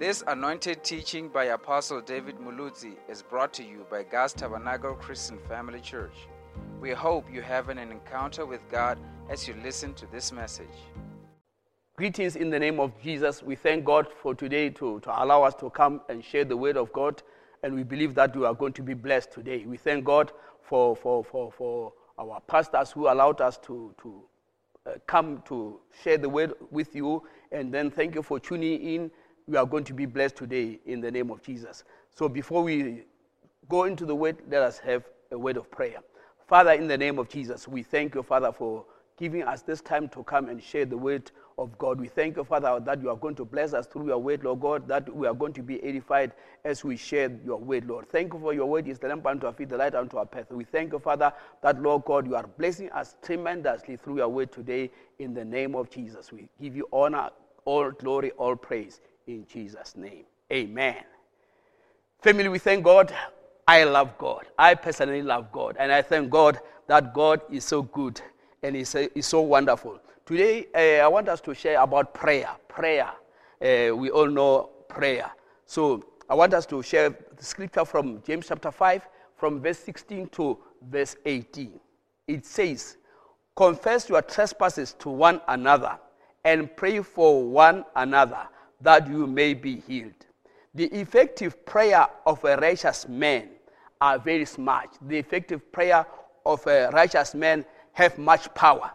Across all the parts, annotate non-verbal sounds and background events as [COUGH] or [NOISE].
This anointed teaching by Apostle David Muluzi is brought to you by God's Tabernacle Christian Family Church. We hope you have an encounter with God as you listen to this message. Greetings in the name of Jesus. We thank God for today to, to allow us to come and share the word of God. And we believe that we are going to be blessed today. We thank God for, for, for, for our pastors who allowed us to, to uh, come to share the word with you. And then thank you for tuning in. We are going to be blessed today in the name of Jesus. So before we go into the word, let us have a word of prayer. Father, in the name of Jesus, we thank you, Father, for giving us this time to come and share the word of God. We thank you, Father, that you are going to bless us through your word, Lord God, that we are going to be edified as we share your word, Lord. Thank you for your word is the lamp unto our feet, the light unto our path. We thank you, Father, that, Lord God, you are blessing us tremendously through your word today in the name of Jesus. We give you honor, all glory, all praise in Jesus' name. Amen. Family, we thank God. I love God. I personally love God. And I thank God that God is so good and is, is so wonderful. Today, uh, I want us to share about prayer. Prayer. Uh, we all know prayer. So I want us to share the scripture from James chapter 5, from verse 16 to verse 18. It says, Confess your trespasses to one another and pray for one another that you may be healed. The effective prayer of a righteous man are very smart. The effective prayer of a righteous man have much power.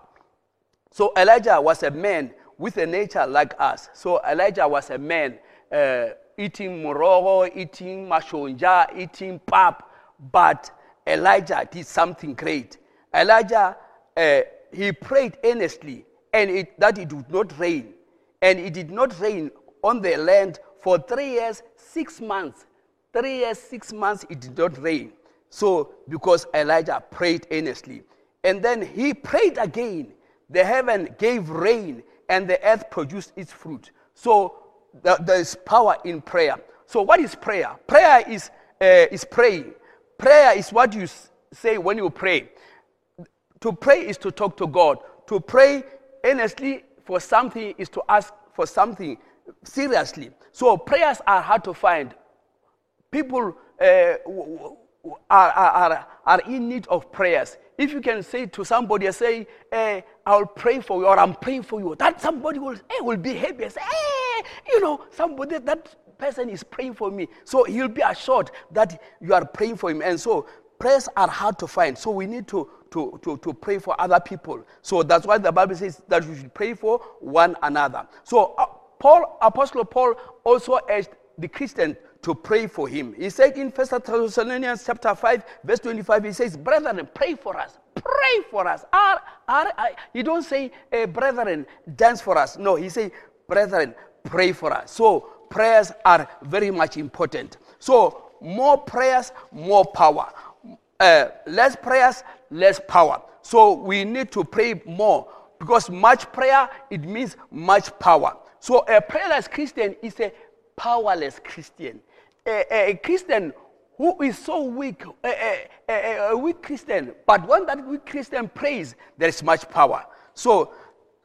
So Elijah was a man with a nature like us. So Elijah was a man uh, eating morogo, eating mashonja, eating pap, but Elijah did something great. Elijah, uh, he prayed earnestly and it, that it would not rain. And it did not rain on the land for three years, six months. Three years, six months, it did not rain. So, because Elijah prayed earnestly. And then he prayed again. The heaven gave rain, and the earth produced its fruit. So, the, there is power in prayer. So, what is prayer? Prayer is, uh, is praying. Prayer is what you say when you pray. To pray is to talk to God. To pray earnestly for something is to ask for something seriously. So prayers are hard to find. People uh, are, are, are in need of prayers. If you can say to somebody, say, hey, I'll pray for you, or I'm praying for you, that somebody will, hey, will be happy say, hey, you know, somebody, that person is praying for me. So he'll be assured that you are praying for him. And so prayers are hard to find. So we need to, to, to, to pray for other people. So that's why the Bible says that we should pray for one another. So uh, Paul, Apostle Paul also urged the Christian to pray for him. He said in 1 Thessalonians chapter 5, verse 25, he says, Brethren, pray for us. Pray for us. Our, he don't say, hey, brethren, dance for us. No, he say, brethren, pray for us. So prayers are very much important. So more prayers, more power. Uh, less prayers, less power. So we need to pray more because much prayer, it means much power. So a prayerless Christian is a powerless Christian. A, a, a Christian who is so weak, a, a, weak Christian, but when that weak Christian prays, there is much power. So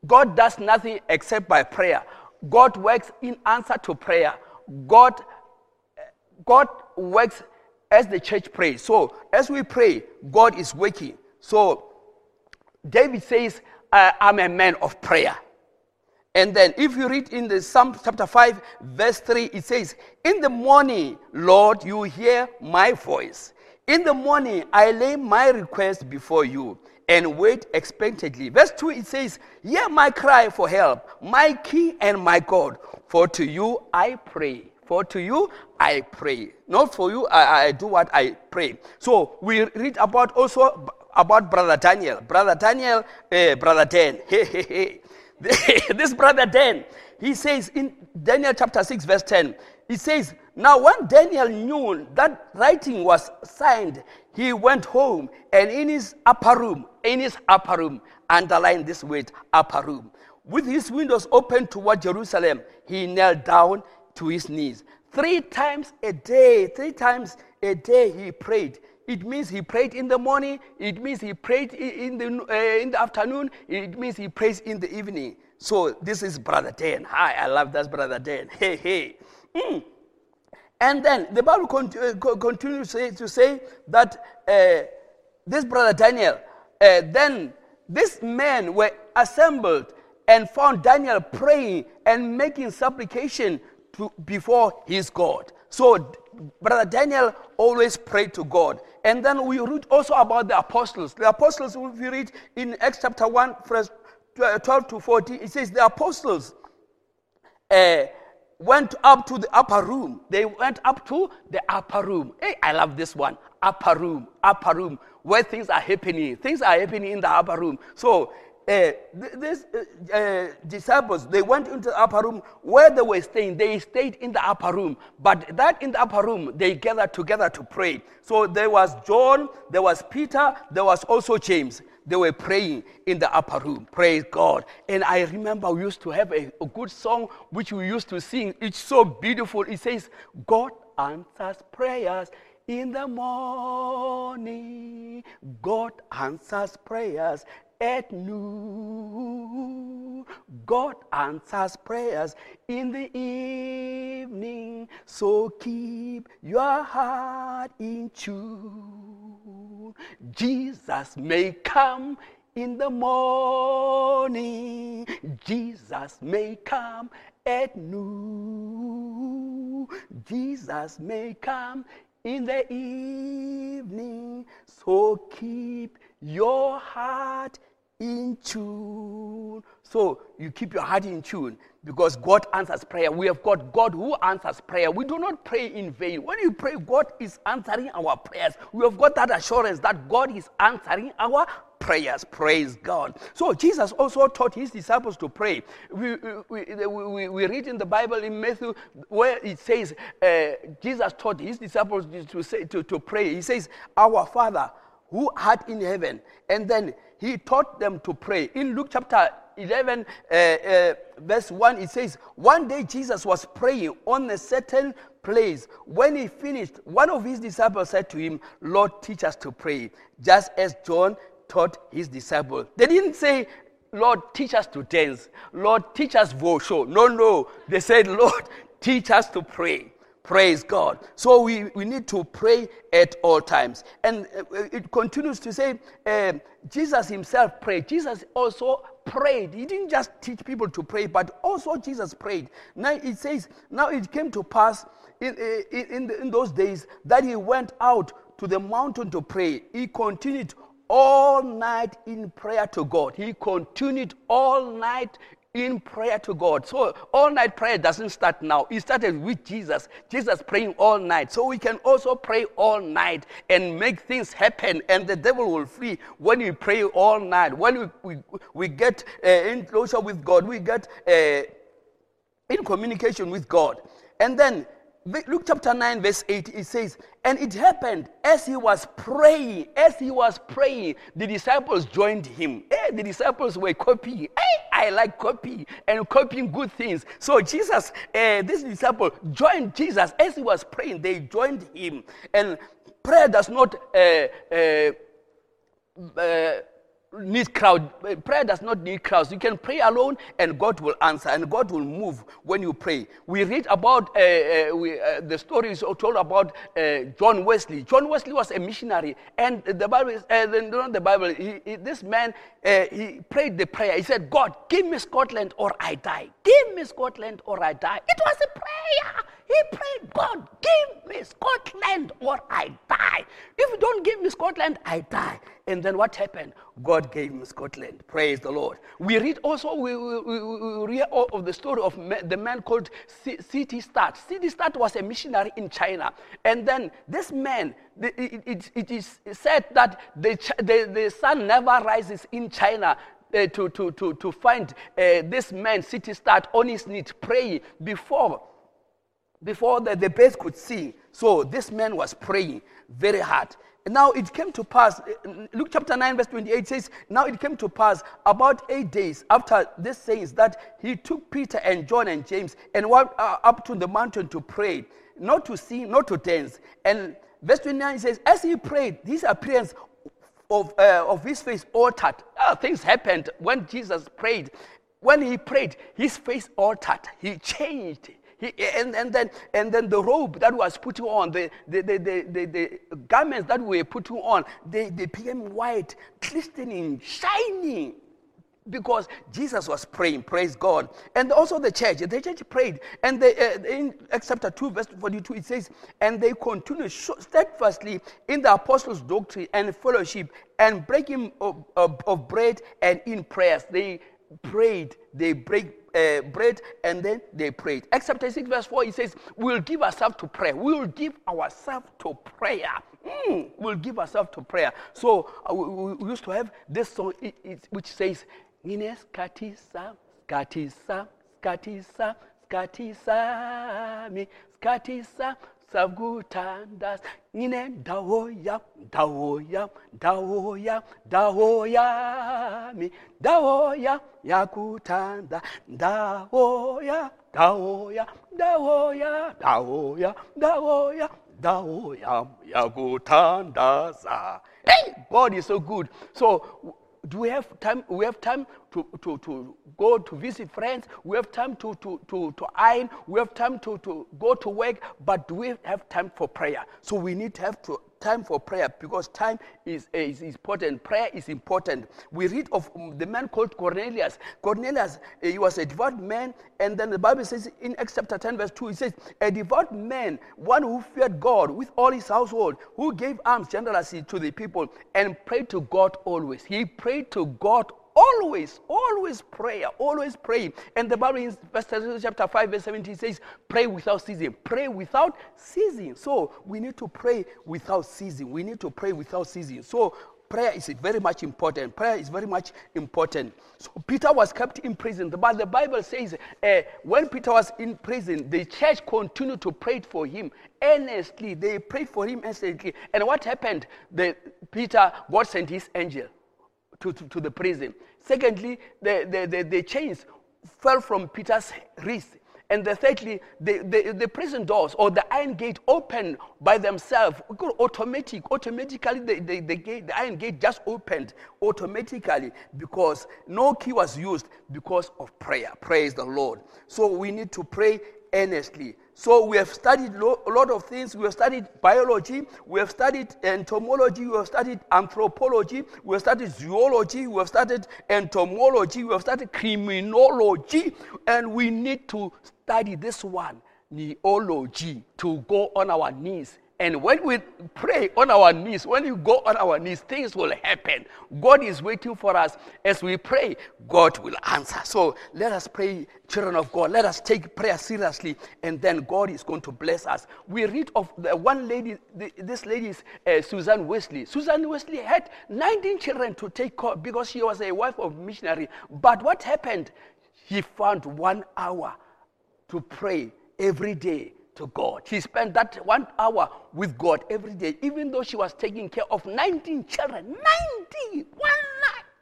God does nothing except by prayer. God works in answer to prayer. God, God works as the church prays. So as we pray, God is working. So David says, I'm a man of prayer. And then, if you read in the Psalm chapter 5, verse 3, it says, In the morning, Lord, you hear my voice. In the morning, I lay my request before you and wait expectantly. Verse 2, it says, Hear my cry for help, my King and my God. For to you I pray. For to you I pray. Not for you, I, I do what I pray. So we read about also about Brother Daniel. Brother Daniel, eh, Brother Dan. [LAUGHS] Hey, hey, hey. [LAUGHS] this brother Dan, he says in Daniel chapter 6, verse 10, he says, Now when Daniel knew that writing was signed, he went home and in his upper room, in his upper room, underline this word, upper room, with his windows open toward Jerusalem, he knelt down to his knees. Three times a day, three times a day he prayed. It means he prayed in the morning. It means he prayed in the, uh, in the afternoon. It means he prays in the evening. So this is Brother Dan. Hi, I love that Brother Dan. [LAUGHS] Hey, hey. Mm. And then the Bible uh, continues to say, that uh, this brother Daniel, then these men were assembled and found Daniel praying and making supplication to, before his God. So, brother Daniel always prayed to God. And then we read also about the apostles. The apostles, if we read in Acts chapter 1, verse 12 to 14, it says the apostles uh, went up to the upper room. They went up to the upper room. Hey, I love this one. Upper room, upper room, where things are happening. Things are happening in the upper room. So uh, these uh, uh, disciples, they went into the upper room where they were staying. They stayed in the upper room. But that in the upper room, they gathered together to pray. So there was John, there was Peter, there was also James. They were praying in the upper room. Praise God. And I remember we used to have a, a good song which we used to sing. It's so beautiful. It says, God answers prayers in the morning. God answers prayers at noon. God answers prayers in the evening. So keep your heart in tune. Jesus may come in the morning. Jesus may come at noon. Jesus may come in the evening. So keep your heart in tune. So you keep your heart in tune because God answers prayer. We have got God who answers prayer. We do not pray in vain. When you pray, God is answering our prayers. We have got that assurance that God is answering our prayers. Praise God. So Jesus also taught his disciples to pray. We, we, we, we read in the Bible in Matthew where it says uh, Jesus taught his disciples to, say, to, to pray. He says, Our Father who art in heaven. And then he taught them to pray. In Luke chapter 11, uh, uh, verse 1, it says, One day Jesus was praying on a certain place. When he finished, one of his disciples said to him, Lord, teach us to pray, just as John taught his disciples. They didn't say, Lord, teach us to dance. Lord, teach us vosho. No, no. They said, Lord, [LAUGHS] teach us to pray. Praise God. So we, we need to pray at all times. And uh, it continues to say, uh, Jesus himself prayed. Jesus also prayed. He didn't just teach people to pray, but also Jesus prayed. Now it says, now it came to pass in, uh, in, in, in those days that he went out to the mountain to pray. He continued all night in prayer to God. He continued all night in prayer to God. So all night prayer doesn't start now. It started with Jesus. Jesus praying all night. So we can also pray all night and make things happen and the devil will flee when we pray all night. When we, we, we get uh, in closer with God, we get uh, in communication with God. And then Luke chapter 9, verse 8, it says, And it happened as he was praying, as he was praying, the disciples joined him. Hey, eh, the disciples were copying. Hey, I like copying and copying good things. So Jesus, uh, this disciple joined Jesus as he was praying. They joined him. And prayer does not uh, uh, need crowd. Prayer does not need crowds. You can pray alone and God will answer and God will move when you pray. We read about uh, uh, we, uh, the stories told about John Wesley. John Wesley was a missionary and the Bible, not the Bible, he, he, this man, he prayed the prayer. He said, God, give me Scotland or I die. Give me Scotland or I die. It was a prayer. He prayed, God, give me Scotland or I die. If you don't give me Scotland, I die. And then what happened? God gave him Scotland. Praise the Lord. We read also, we, we, we, read of the story of the man called C.T. Studd. C.T. Studd was a missionary in China. And then this man, it, it, it is said that the, the, the sun never rises in China. Uh, to, to, to, to find uh, this man, C.T. Studd, on his knees praying before before the, the birds could see. So this man was praying very hard. And now it came to pass, Luke chapter 9, verse 28 says, Now it came to pass about eight days after this says that he took Peter and John and James and went uh, up to the mountain to pray, not to sing, not to dance. And verse 29 says, As he prayed, his appearance of, uh, of his face altered. Oh, things happened when Jesus prayed. When he prayed, his face altered. He changed He, and, and, then, and then the robe that was put on, the, the, the, the, the, garments that were put on, they, they became white, glistening, shining because Jesus was praying, praise God. And also the church, the church prayed. And they, uh, in Acts chapter 2, verse 42, it says, And they continued steadfastly in the apostles' doctrine and fellowship and breaking of, of, of bread and in prayers. They prayed, they break uh, bread and then they prayed. Chapter 6, verse 4, it says, We'll give ourselves to prayer. We'll give ourselves to prayer. Mm, we'll give ourselves to prayer. So uh, we, we, used to have this song it, it, which says, ngine skatisa skatisa skatisa skatisa mi skatisa sakutandas ngine ndawo yam ndawo yam ndawo yam ndawo yami ndawo yam yakuthanda ndawo ya ndawo ya ndawo ya ndawo ya ndawo ya ndawo yam yakuthandaza hey god is so good. So do we have time? We have time to, to, to go to visit friends. We have time to, to, to, to iron. We have time to, to go to work. But do we have time for prayer? So we need to have to, time for prayer because time is, is important. Prayer is important. We read of um, the man called Cornelius. Cornelius, eh, he was a devout man. And then the Bible says in Acts chapter 10, verse 2, it says, A devout man, one who feared God with all his household, who gave alms generously to the people and prayed to God always. He prayed to God Always, always prayer, always pray. And the Bible in First Thessalonians chapter 5, verse 17 says, pray without ceasing. Pray without ceasing. So we need to pray without ceasing. We need to pray without ceasing. So prayer is very much important. Prayer is very much important. So Peter was kept in prison. But the Bible says uh, when Peter was in prison, the church continued to pray for him earnestly. They prayed for him earnestly. And what happened? The, Peter, God sent his angel to, to, to the prison. Secondly, the, the, the, the, chains fell from Peter's wrist. And the thirdly, the, the, the prison doors or the iron gate opened by themselves, automatic, automatically the, the, the, gate, the iron gate just opened automatically because no key was used because of prayer. Praise the Lord. So we need to pray earnestly. So we have studied lo- a lot of things. We have studied biology, we have studied entomology, we have studied anthropology, we have studied zoology, we have studied entomology, we have studied criminology, and we need to study this one, neology, to go on our knees and when we pray on our knees, when you go on our knees, things will happen. God is waiting for us. As we pray, God will answer. So let us pray, children of God. Let us take prayer seriously, and then God is going to bless us. We read of the one lady, the, this lady is uh, Susan Wesley. Susan Wesley had 19 children to take care because she was a wife of missionary. But what happened? He found one hour to pray every day to God. She spent that one hour with God every day, even though she was taking care of 19 children. 90! One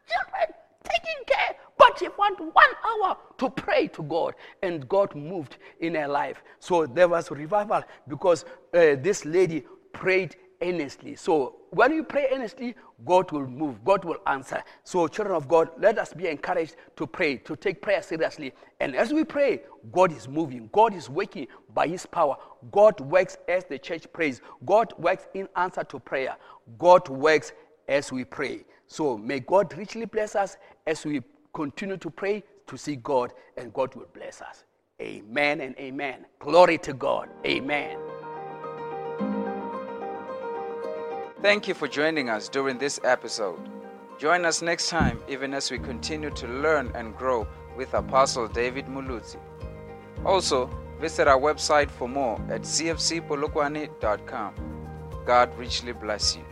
children taking care. But she found one hour to pray to God, and God moved in her life. So there was revival because uh, this lady prayed earnestly. So when you pray earnestly, God will move, God will answer. So, children of God, let us be encouraged to pray, to take prayer seriously. And as we pray, God is moving, God is working by His power. God works as the church prays, God works in answer to prayer. God works as we pray. So, may God richly bless us as we continue to pray to see God, and God will bless us. Amen and amen. Glory to God. Amen. Thank you for joining us during this episode. Join us next time, even as we continue to learn and grow with Apostle David Muluzi. Also, visit our website for more at cfcpolokwane.com. God richly bless you.